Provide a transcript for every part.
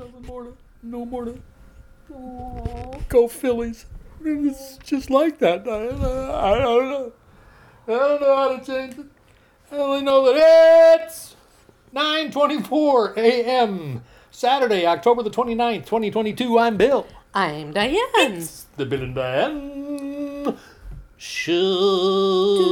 Nothing more to, no more to. Oh, go Phillies. It's just like that. I, I don't know. I don't know how to change it. I only know that it's 9:24 a.m. Saturday, October the 29th, 2022. I'm Bill. I'm Diane. It's The Bill and Diane Show.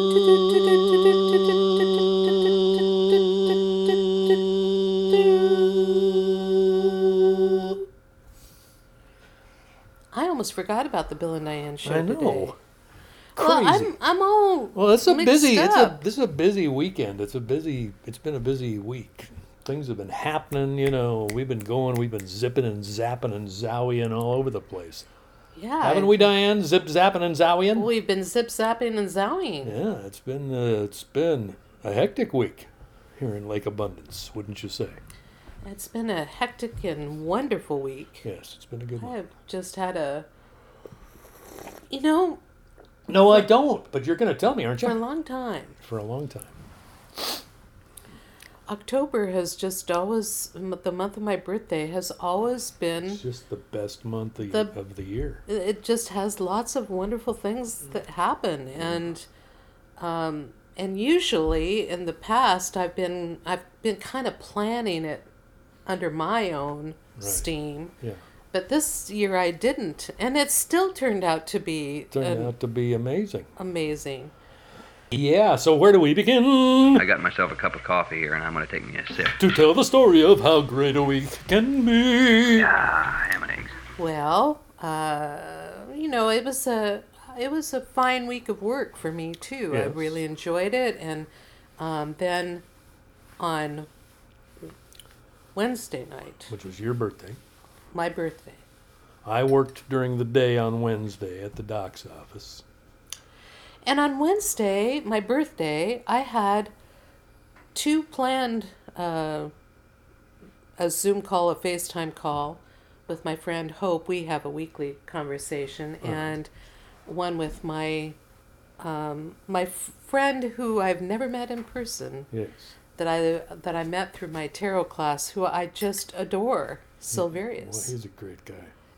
Almost forgot about the Bill and Diane show I know. today. Crazy. Well, I'm I'm all Well, it's a busy. It's a this is a busy weekend. It's a busy. It's been a busy week. Things have been happening. You know, we've been going. We've been zipping and zapping and zowieing all over the place. yeah. Haven't we, Diane? Zip zapping and zowieing. We've been zip zapping and zowing. Yeah, it's been uh, it's been a hectic week here in Lake Abundance, wouldn't you say? It's been a hectic and wonderful week. Yes, it's been a good one. I've just had a, you know, No, I don't. But you're going to tell me, aren't you? for a long time, For a long time. October has just always the month of my birthday has always been It's just the best month of, The- of the year. it just has lots of wonderful things that happen and um, and usually in the past I've been I've been kind of planning it under my own Right. steam Yeah, but this year I didn't and it still turned out to be turned out to be amazing. amazing Yeah, so where do we begin? I got myself a cup of coffee here, and I'm going to take me a sip. To tell the story of how great a week can be. Ah, ham and eggs. well uh, you know it was a it was a fine week of work for me too I really enjoyed it and um, then on Wednesday night Which was your birthday. my birthday. I worked during the day on Wednesday at the doc's office. And on Wednesday, my birthday, I had two planned uh, a Zoom call, a FaceTime call with my friend Hope. We have a weekly conversation, and one with my um, my f- friend who I've never met in person Yes. That I that I met through my tarot class, who I just adore, Silverius. Well, he's a great guy.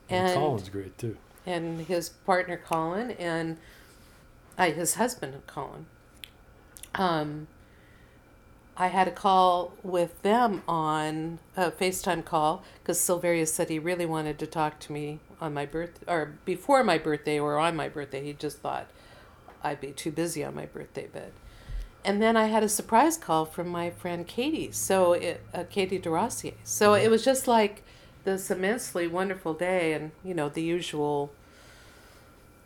And, And- Colin's great too. and his partner Colin and uh, his husband Colin. Um, I had a call with them on a FaceTime call because Silverius said he really wanted to talk to me on my birth or before my birthday or on my birthday. He just thought I'd be too busy on my birthday, but. And then I had a surprise call from my friend Katie, so it, uh, Katie DeRossier. So it was just like this immensely wonderful day, and you know the usual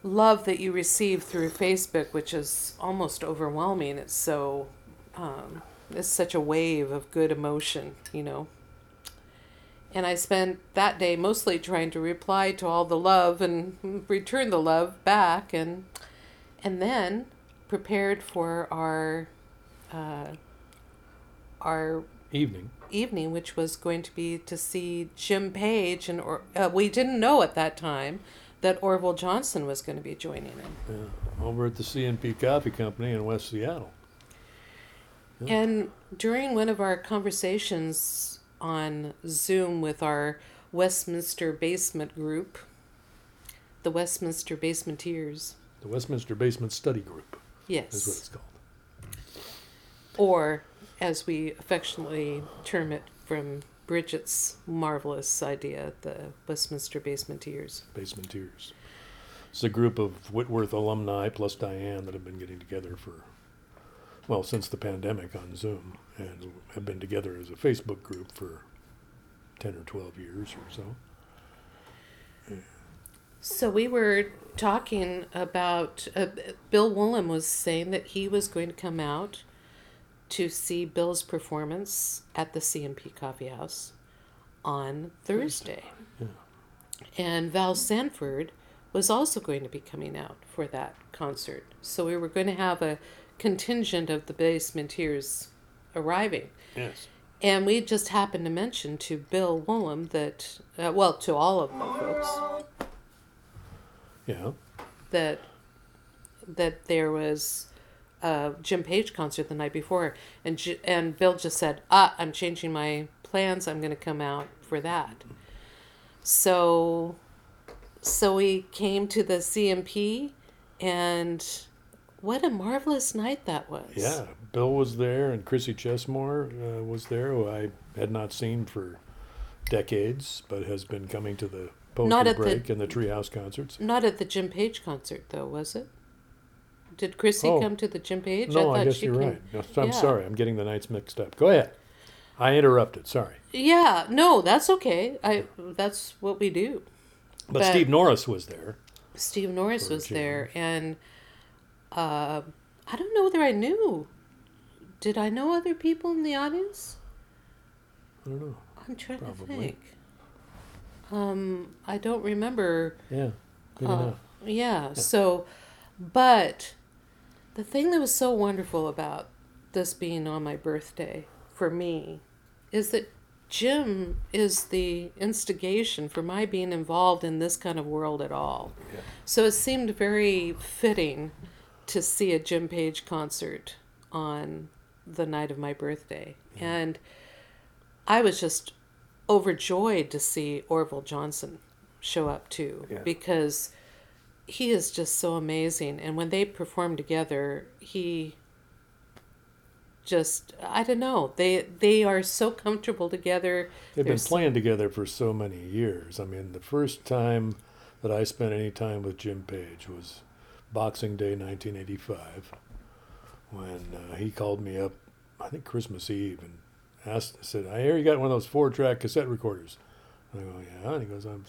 love that you receive through Facebook, which is almost overwhelming. It's so, um, it's such a wave of good emotion, you know. And I spent that day mostly trying to reply to all the love and return the love back, and and then prepared for our uh, our Evening. evening, which was going to be to see Jim Page, and or uh, we didn't know at that time that Orville Johnson was going to be joining him. Yeah. Over at the CNP Coffee Company in West Seattle. Yeah. And during one of our conversations on Zoom with our Westminster Basement group, the Westminster Basementeers, The Westminster Basement Study Group is what yes, it's called. or as we affectionately term it from Bridget's marvelous idea, the Westminster Basementeers. Basementeers. It's a group of Whitworth alumni plus Diane that have been getting together for, well, since the pandemic on Zoom and have been together as a Facebook group for 10 or 12 years or so. So we were talking about uh, Bill Woolen was saying that he was going to come out to see Bill's performance at the CNP Coffee House on Thursday. Yeah. And Val Sanford was also going to be coming out for that concert. So we were going to have a contingent of the basementeers arriving. Yes. And we just happened to mention to Bill Woolham that, uh, well, to all of the folks, Yeah. that that there was a Jim Page concert the night before, and J- and Bill just said, "Ah, I'm changing my plans. I'm going to come out for that." so so we came to the CNP and what a marvelous night that was. Yeah, Bill was there, and Chrissy Chesmore uh, was there, who I had not seen for decades, but has been coming to the poetry Not at the- break and the Treehouse concerts. Not at the Jim Page concert though, was it? Did Chrissy Oh. come to the Jim Page? No, I, thought guess she you're came- right. No, I'm Yeah. sorry, I'm getting the nights mixed up. Go ahead. I interrupted. Sorry, Yeah, no, that's okay. I that's what we do. but, But- Steve Norris was there. Steve Norris was Jim. there, and uh, I don't know whether I knew. Did I know other people in the audience? I don't know. I'm trying to think. Um, I don't remember. Yeah, good Uh, enough. yeah, so, but the thing that was so wonderful about this being on my birthday for me is that Jim is the instigation for my being involved in this kind of world at all. Yeah. So it seemed very fitting to see a Jim Page concert on the night of my birthday. And I was just overjoyed to see Orville Johnson show up too Yeah. because he is just so amazing and when they perform together he just I don't know they they are so comfortable together They've been There's- playing together for so many years. I mean, the first time that I spent any time with Jim Page was Boxing Day 1985 when uh, he called me up, I think Christmas Eve, and asked, said, I hear you got one of those four track cassette recorders. And I go, yeah. And he goes, I'm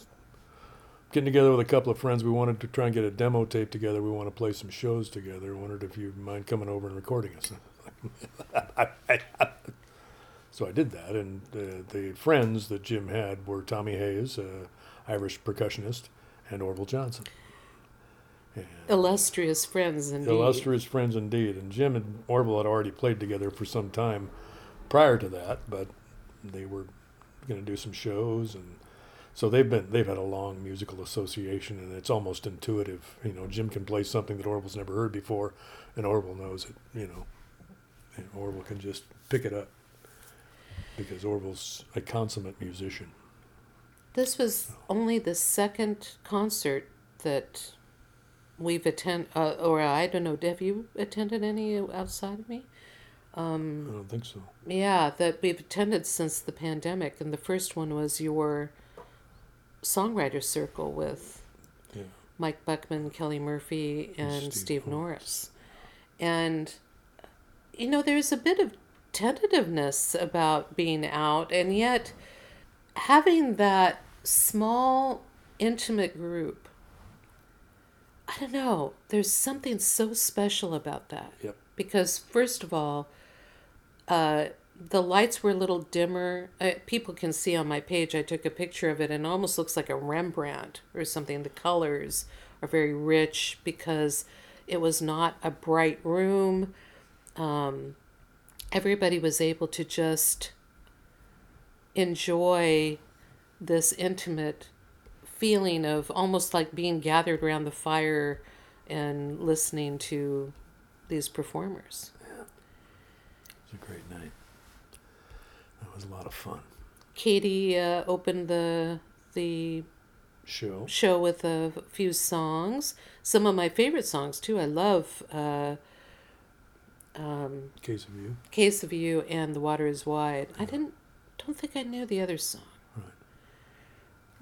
getting together with a couple of friends. We wanted to try and get a demo tape together. We want to play some shows together. I wondered if you'd mind coming over and recording us. So I did that, and uh, the friends that Jim had were Tommy Hayes, uh, Irish percussionist, and Orville Johnson. And illustrious friends indeed illustrious friends indeed. And Jim and Orville had already played together for some time prior to that, but they were going to do some shows, and so they've been they've had a long musical association, and it's almost intuitive. You know, Jim can play something that Orville's never heard before, and Orville knows it. You know, and Orville can just pick it up because Orville's a consummate musician. This was only the second concert that we've attended, uh, or I don't know. Have you attended any outside of me? Um, I don't think so. Yeah, that we've attended since the pandemic, and the first one was your songwriter circle with Yeah. Mike Buckman, Kelly Murphy, and Steve Steve, Norris. Norris. And you know, there's a bit of tentativeness about being out, and yet having that small, intimate group. I don't know. There's something so special about that. Yep. Because first of all, uh, the lights were a little dimmer. Uh, people can see on my page. I took a picture of it, and it almost looks like a Rembrandt or something. The colors are very rich because it was not a bright room. Um, everybody was able to just enjoy this intimate feeling of almost like being gathered around the fire and listening to these performers. A great night. That was a lot of fun. Katie uh, opened the the Show. show with a few songs. Some of my favorite songs too. I love uh, um, Case of you. "Case of You" and "The Water Is Wide." I didn't don't think I knew the other song, Right.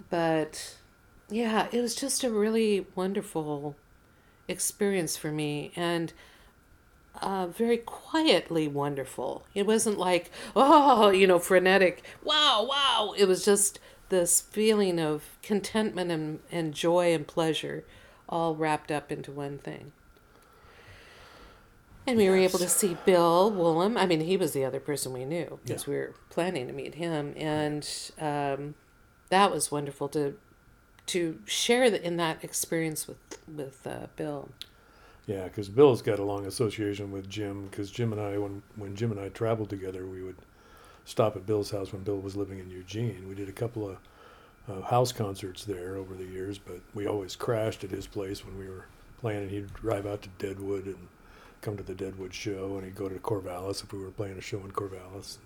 but yeah, it was just a really wonderful experience for me and. Uh, very quietly wonderful. It wasn't like, oh, you know, frenetic, wow, wow. It was just this feeling of contentment and, and joy and pleasure all wrapped up into one thing. And we were able to see Bill Woolham. I mean, he was the other person we knew because Yeah. we were planning to meet him, and um, that was wonderful to to share the, in that experience with with uh, Bill. Yeah, because Bill's got a long association with Jim. Because Jim and I, when when Jim and I traveled together, we would stop at Bill's house when Bill was living in Eugene. We did a couple of uh, house concerts there over the years, but we always crashed at his place when we were playing. And he'd drive out to Deadwood and come to the Deadwood show, and he'd go to Corvallis if we were playing a show in Corvallis.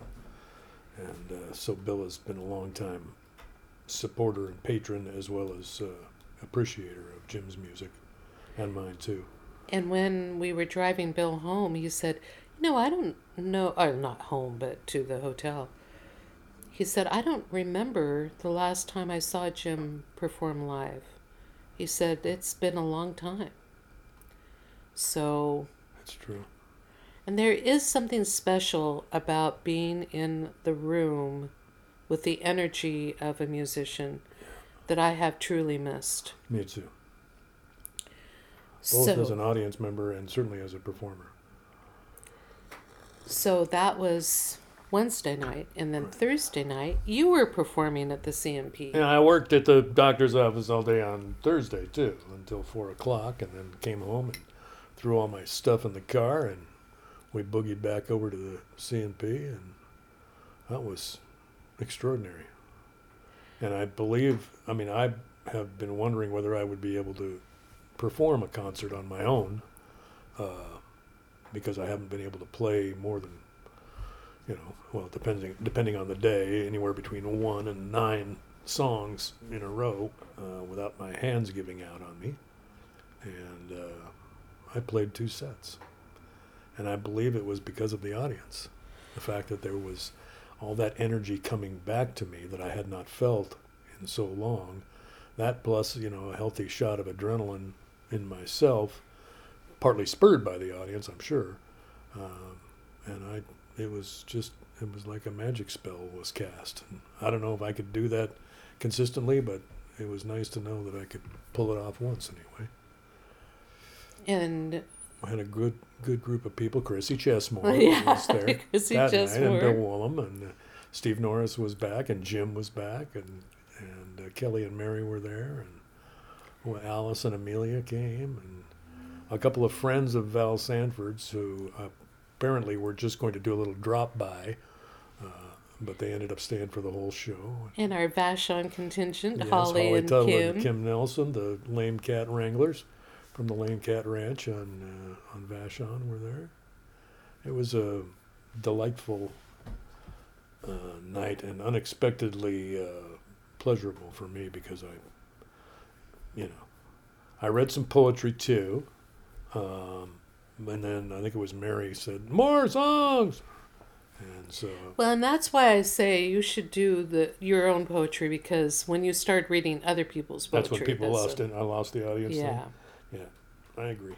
And uh, so Bill has been a long time supporter and patron as well as uh, appreciator of Jim's music and mine too. And when we were driving Bill home, he said, "You know, I don't know, or not home, but to the hotel." He said, "I don't remember the last time I saw Jim perform live." He said, "It's been a long time." So, That's true. and there is something special about being in the room with the energy of a musician that I have truly missed. Me too. Both so, as an audience member and certainly as a performer. So that was Wednesday night, and then Thursday night you were performing at the CNP. And I worked at the doctor's office all day on Thursday too, until four o'clock, and then came home and threw all my stuff in the car, and we boogied back over to the CNP, and that was extraordinary. And I believe, I mean, I have been wondering whether I would be able to perform a concert on my own, uh, because I haven't been able to play more than, you know, well, depending depending on the day, anywhere between one and nine songs in a row uh, without my hands giving out on me. And uh, I played two sets. And I believe it was because of the audience. The fact that there was all that energy coming back to me that I had not felt in so long. That plus, you know, a healthy shot of adrenaline in myself, partly spurred by the audience, I'm sure. Um, and I, it was just, it was like a magic spell was cast. And I don't know if I could do that consistently, but it was nice to know that I could pull it off once anyway. And I had a good good group of people. Chrissy Chessmore Yeah, was there Chrissy that night, and Bill Wollum, and uh, Steve Norris was back, and Jim was back, and and uh, Kelly and Mary were there, and well, Alice and Amelia came, and a couple of friends of Val Sanford's who apparently were just going to do a little drop by, uh, but they ended up staying for the whole show. and our Vashon contingent, Yes, Holly, and Tuttle Kim. and Kim Nelson, the Lame Cat Wranglers from the Lame Cat Ranch on uh, on Vashon were there. It was a delightful uh, night and unexpectedly uh, pleasurable for me because I, you know, I read some poetry too, um, and then I think it was Mary said more songs, and so Well, and that's why I say you should do the your own poetry because when you start reading other people's poetry, that's when people that's lost it. I lost the audience. then. Yeah, I agree.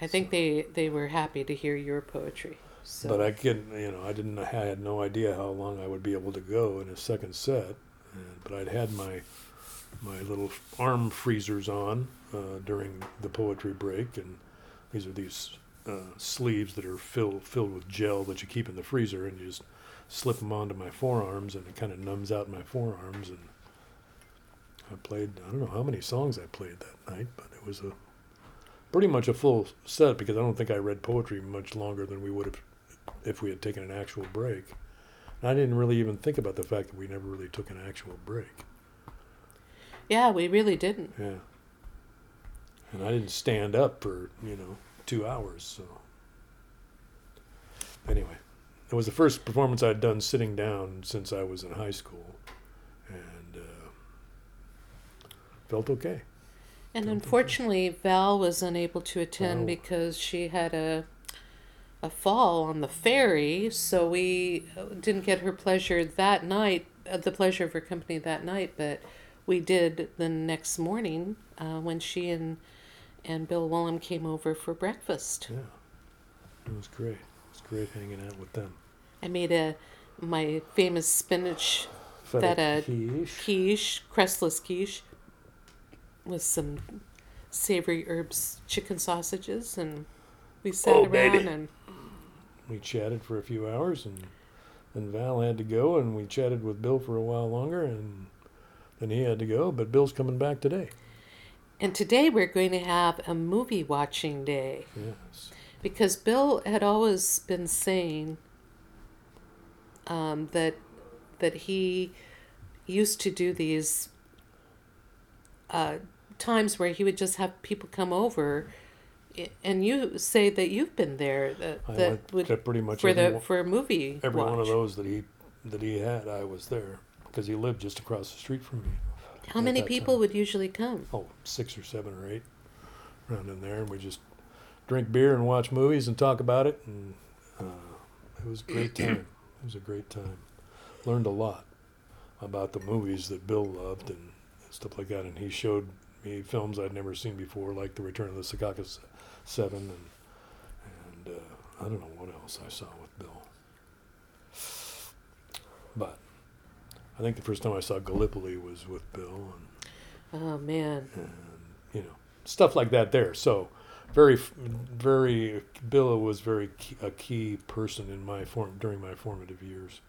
I think they they were happy to hear your poetry. So. But I can, you know, I didn't, I had no idea how long I would be able to go in a second set. And, but I'd had my my little arm freezers on uh, during the poetry break, and these are these uh, sleeves that are filled filled with gel that you keep in the freezer, and you just slip them onto my forearms, and it kind of numbs out my forearms. And I played, I don't know how many songs I played that night, but it was a pretty much a full set because I don't think I read poetry much longer than we would have if we had taken an actual break. And I didn't really even think about the fact that we never really took an actual break. Yeah, we really didn't. Yeah. And I didn't stand up for, you know, two hours, so. Anyway, it was the first performance I'd done sitting down since I was in high school. And uh, felt okay. And so. unfortunately, Val was unable to attend because she had a a fall on the ferry, so we uh, didn't get her pleasure that night, uh, the pleasure of her company that night. But we did the next morning uh, when she and and Bill Willem came over for breakfast. Yeah. It was great. It was great hanging out with them. I made a my famous spinach Feta Feta quiche. quiche, crustless quiche, with some savory herbs, chicken sausages, and we sat Oh, around baby. and we chatted for a few hours and then Val had to go and we chatted with Bill for a while longer and then he had to go, but Bill's coming back today. and today we're going to have a movie watching day Yes. because Bill had always been saying um, that that he used to do these uh, times where he would just have people come over. And you say that you've been there that, I that went would pretty much for every, the for a movie every one of those that he that he had, I was there. Because he lived just across the street from me. How many people time. would usually come? Oh, six or seven or eight, around in there, and we just drink beer and watch movies and talk about it, and uh, it was a great time. It was a great time. Learned a lot about the movies that Bill loved and stuff like that, and he showed me films I'd never seen before, like The Return of the Secaucus Seven, and and uh, I don't know what else I saw with Bill. But I think the first time I saw Gallipoli was with Bill, and Oh man. and you know stuff like that there so very very bill was very key, a key person in my form during my formative years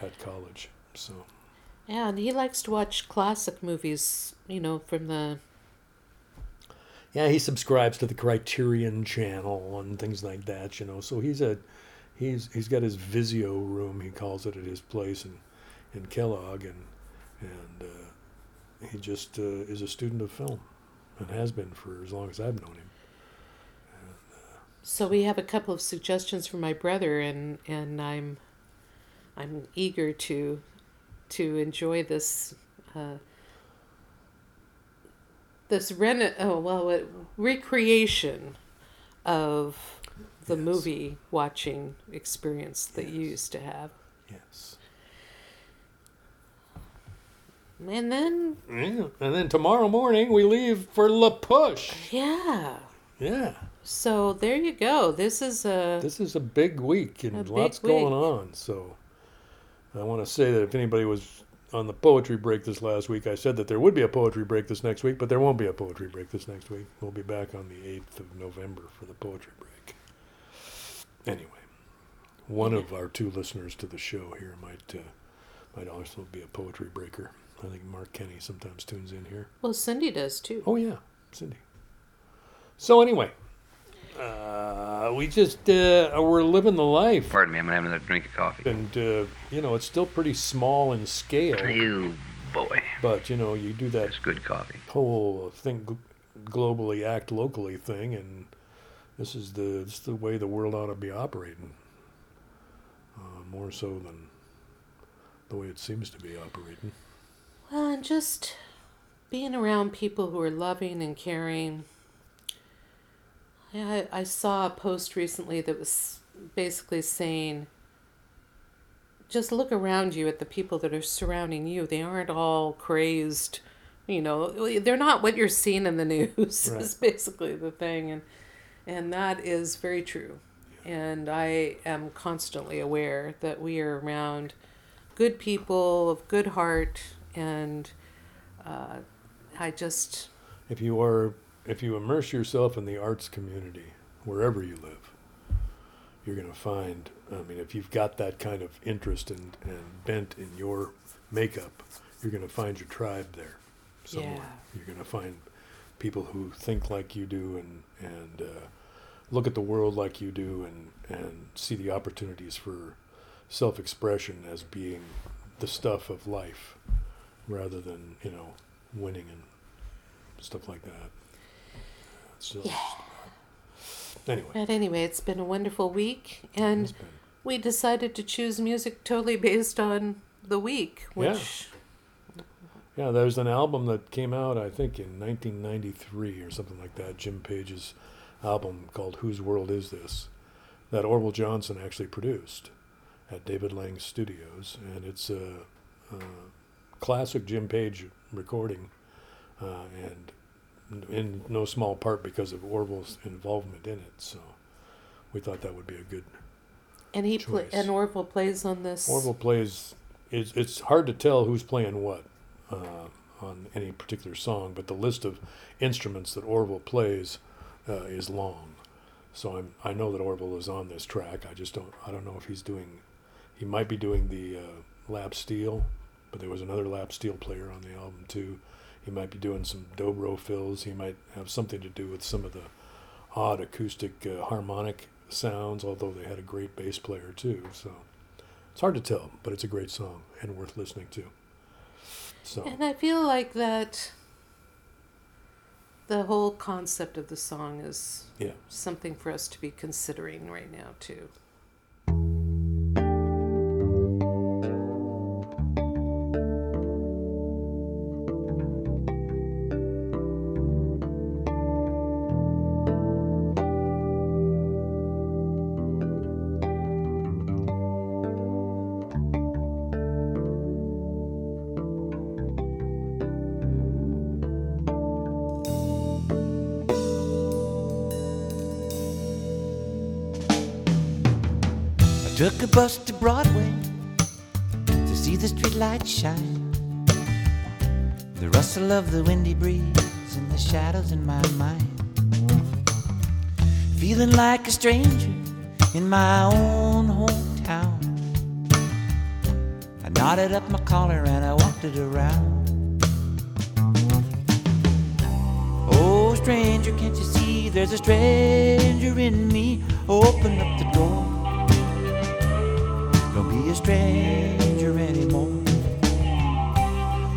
at college so Yeah, and he likes to watch classic movies, you know, from the yeah he subscribes to the criterion channel and things like that you know so he's a he's he's got his Vizio room he calls it at his place in in kellogg and and uh, he just uh, is a student of film and has been for as long as i've known him. So we have a couple of suggestions from my brother, and and I'm I'm eager to to enjoy this uh, this reno oh well what, recreation of the Yes. movie watching experience that you used to have, yes and then Yeah, and then tomorrow morning we leave for La Push. yeah. Yeah, So there you go. This is a this is a big week and lots going on. So I want to say that if anybody was on the poetry break this last week, I said that there would be a poetry break this next week, but there won't be a poetry break this next week. We'll be back on the 8th of November for the poetry break. Anyway, one of our two listeners to the show here might uh, might also be a poetry breaker. I think Mark Kenny sometimes tunes in here. well. Cindy does too. Oh yeah, Cindy. So anyway, uh, we just uh, we're living the life, Pardon me, I'm gonna have another drink of coffee. and uh, you know it's still pretty small in scale, You boy, but you know you do that It's good coffee. whole think globally, act locally thing, and this is the this is the way the world ought to be operating, uh, more so than the way it seems to be operating. Well, and just being around people who are loving and caring. I, I saw a post recently that was basically saying just look around you at the people that are surrounding you. They aren't all crazed. You know, they're not what you're seeing in the news. Right. Is basically the thing, and and that is very true. And I am constantly aware that we are around good people of good heart, and uh, I just If you are, if you immerse yourself in the arts community, wherever you live, you're going to find. I mean, if you've got that kind of interest and, and bent in your makeup, you're going to find your tribe there somewhere. Yeah. You're going to find people who think like you do and and uh, look at the world like you do and and see the opportunities for self-expression as being the stuff of life rather than you know winning and stuff like that. So, anyway, But anyway, it's been a wonderful week, and we decided to choose music totally based on the week, Yeah. which yeah, there's an album that came out I think in 1993 or something like that. Jim Page's album called "Whose World Is This?" that Orville Johnson actually produced at David Lang Studios, and it's a, a classic Jim Page recording, uh, and in no small part because of Orville's involvement in it. So we thought that would be a good and he pla and Orville plays on this. Orville plays. It's it's hard to tell who's playing what uh, on any particular song, but the list of instruments that Orville plays uh, is long. So I'm I know that Orville is on this track. I just don't I don't know if he's doing. He might be doing the uh, lap steel, but there was another lap steel player on the album too. He might be doing some dobro fills. He might have something to do with some of the odd acoustic uh, harmonic sounds, although they had a great bass player too. So it's hard to tell, but it's a great song and worth listening to. So And I feel like that the whole concept of the song is yeah, something for us to be considering right now too. Took a bus to Broadway to see the streetlights shine. The rustle of the windy breeze and the shadows in my mind. Feeling like a stranger in my own hometown. I knotted up my collar and I walked it around. Oh, stranger, can't you see there's a stranger in me? Open up the door. Stranger anymore.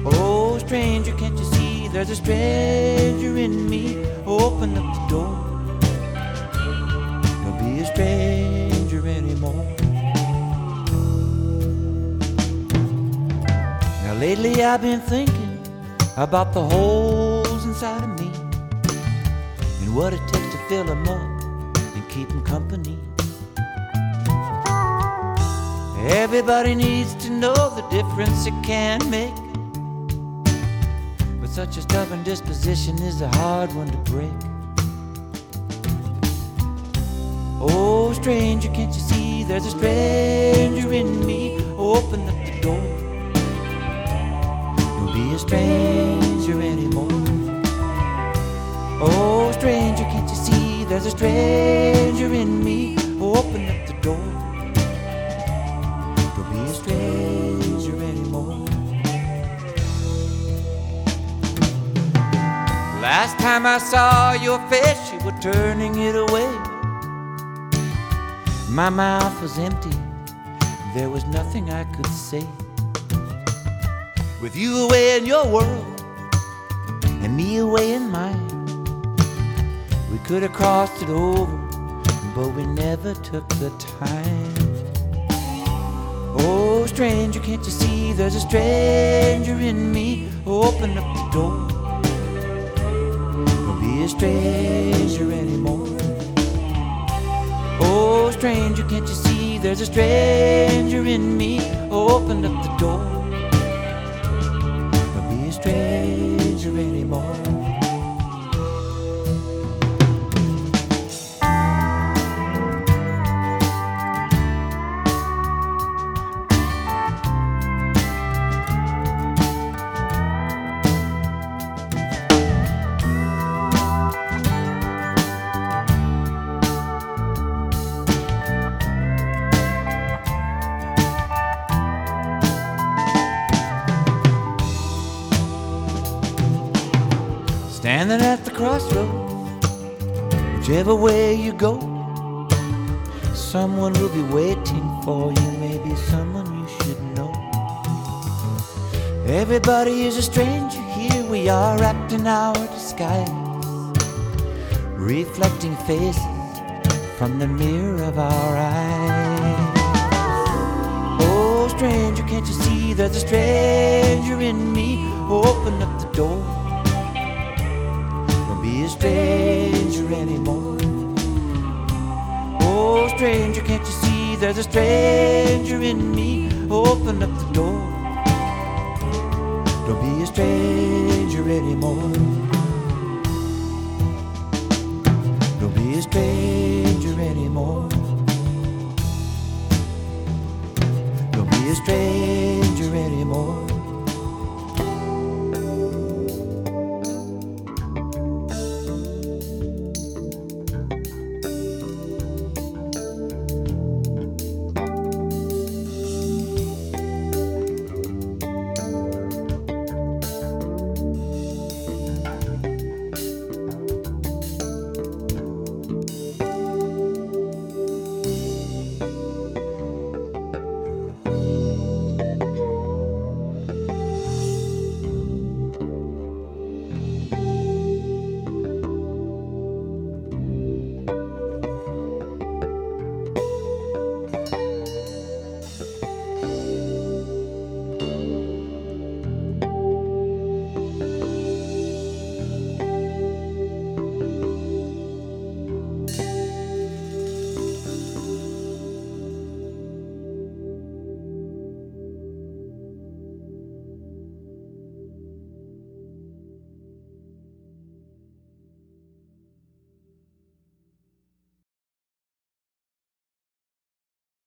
Oh, stranger, can't you see there's a stranger in me? Open up the door. Don't be a stranger anymore. Now, lately I've been thinking about the holes inside of me and what it takes to fill them up and keep them company. Everybody needs to know the difference it can make. But such a stubborn disposition is a hard one to break. Oh, stranger, can't you see there's a stranger in me? Open up the door. Don't be a stranger anymore. Oh, stranger, can't you see there's a stranger in me? Open up the door. Last time I saw your face, you were turning it away. My mouth was empty, there was nothing I could say. With you away in your world, and me away in mine, we could have crossed it over, but we never took the time. Oh, stranger, can't you see there's a stranger in me? Open up the door. A stranger anymore. Oh, stranger, can't you see there's a stranger in me? Open up the door. Standing at the crossroads, whichever way you go, someone will be waiting for you, maybe someone you should know. Everybody is a stranger here, we are wrapped in our disguise, reflecting faces from the mirror of our eyes. Oh, stranger, can't you see there's a stranger in me? Open up the door stranger anymore. Oh, stranger, can't you see there's a stranger in me? Open up the door. Don't be a stranger anymore. Don't be a stranger anymore. Don't be a stranger anymore.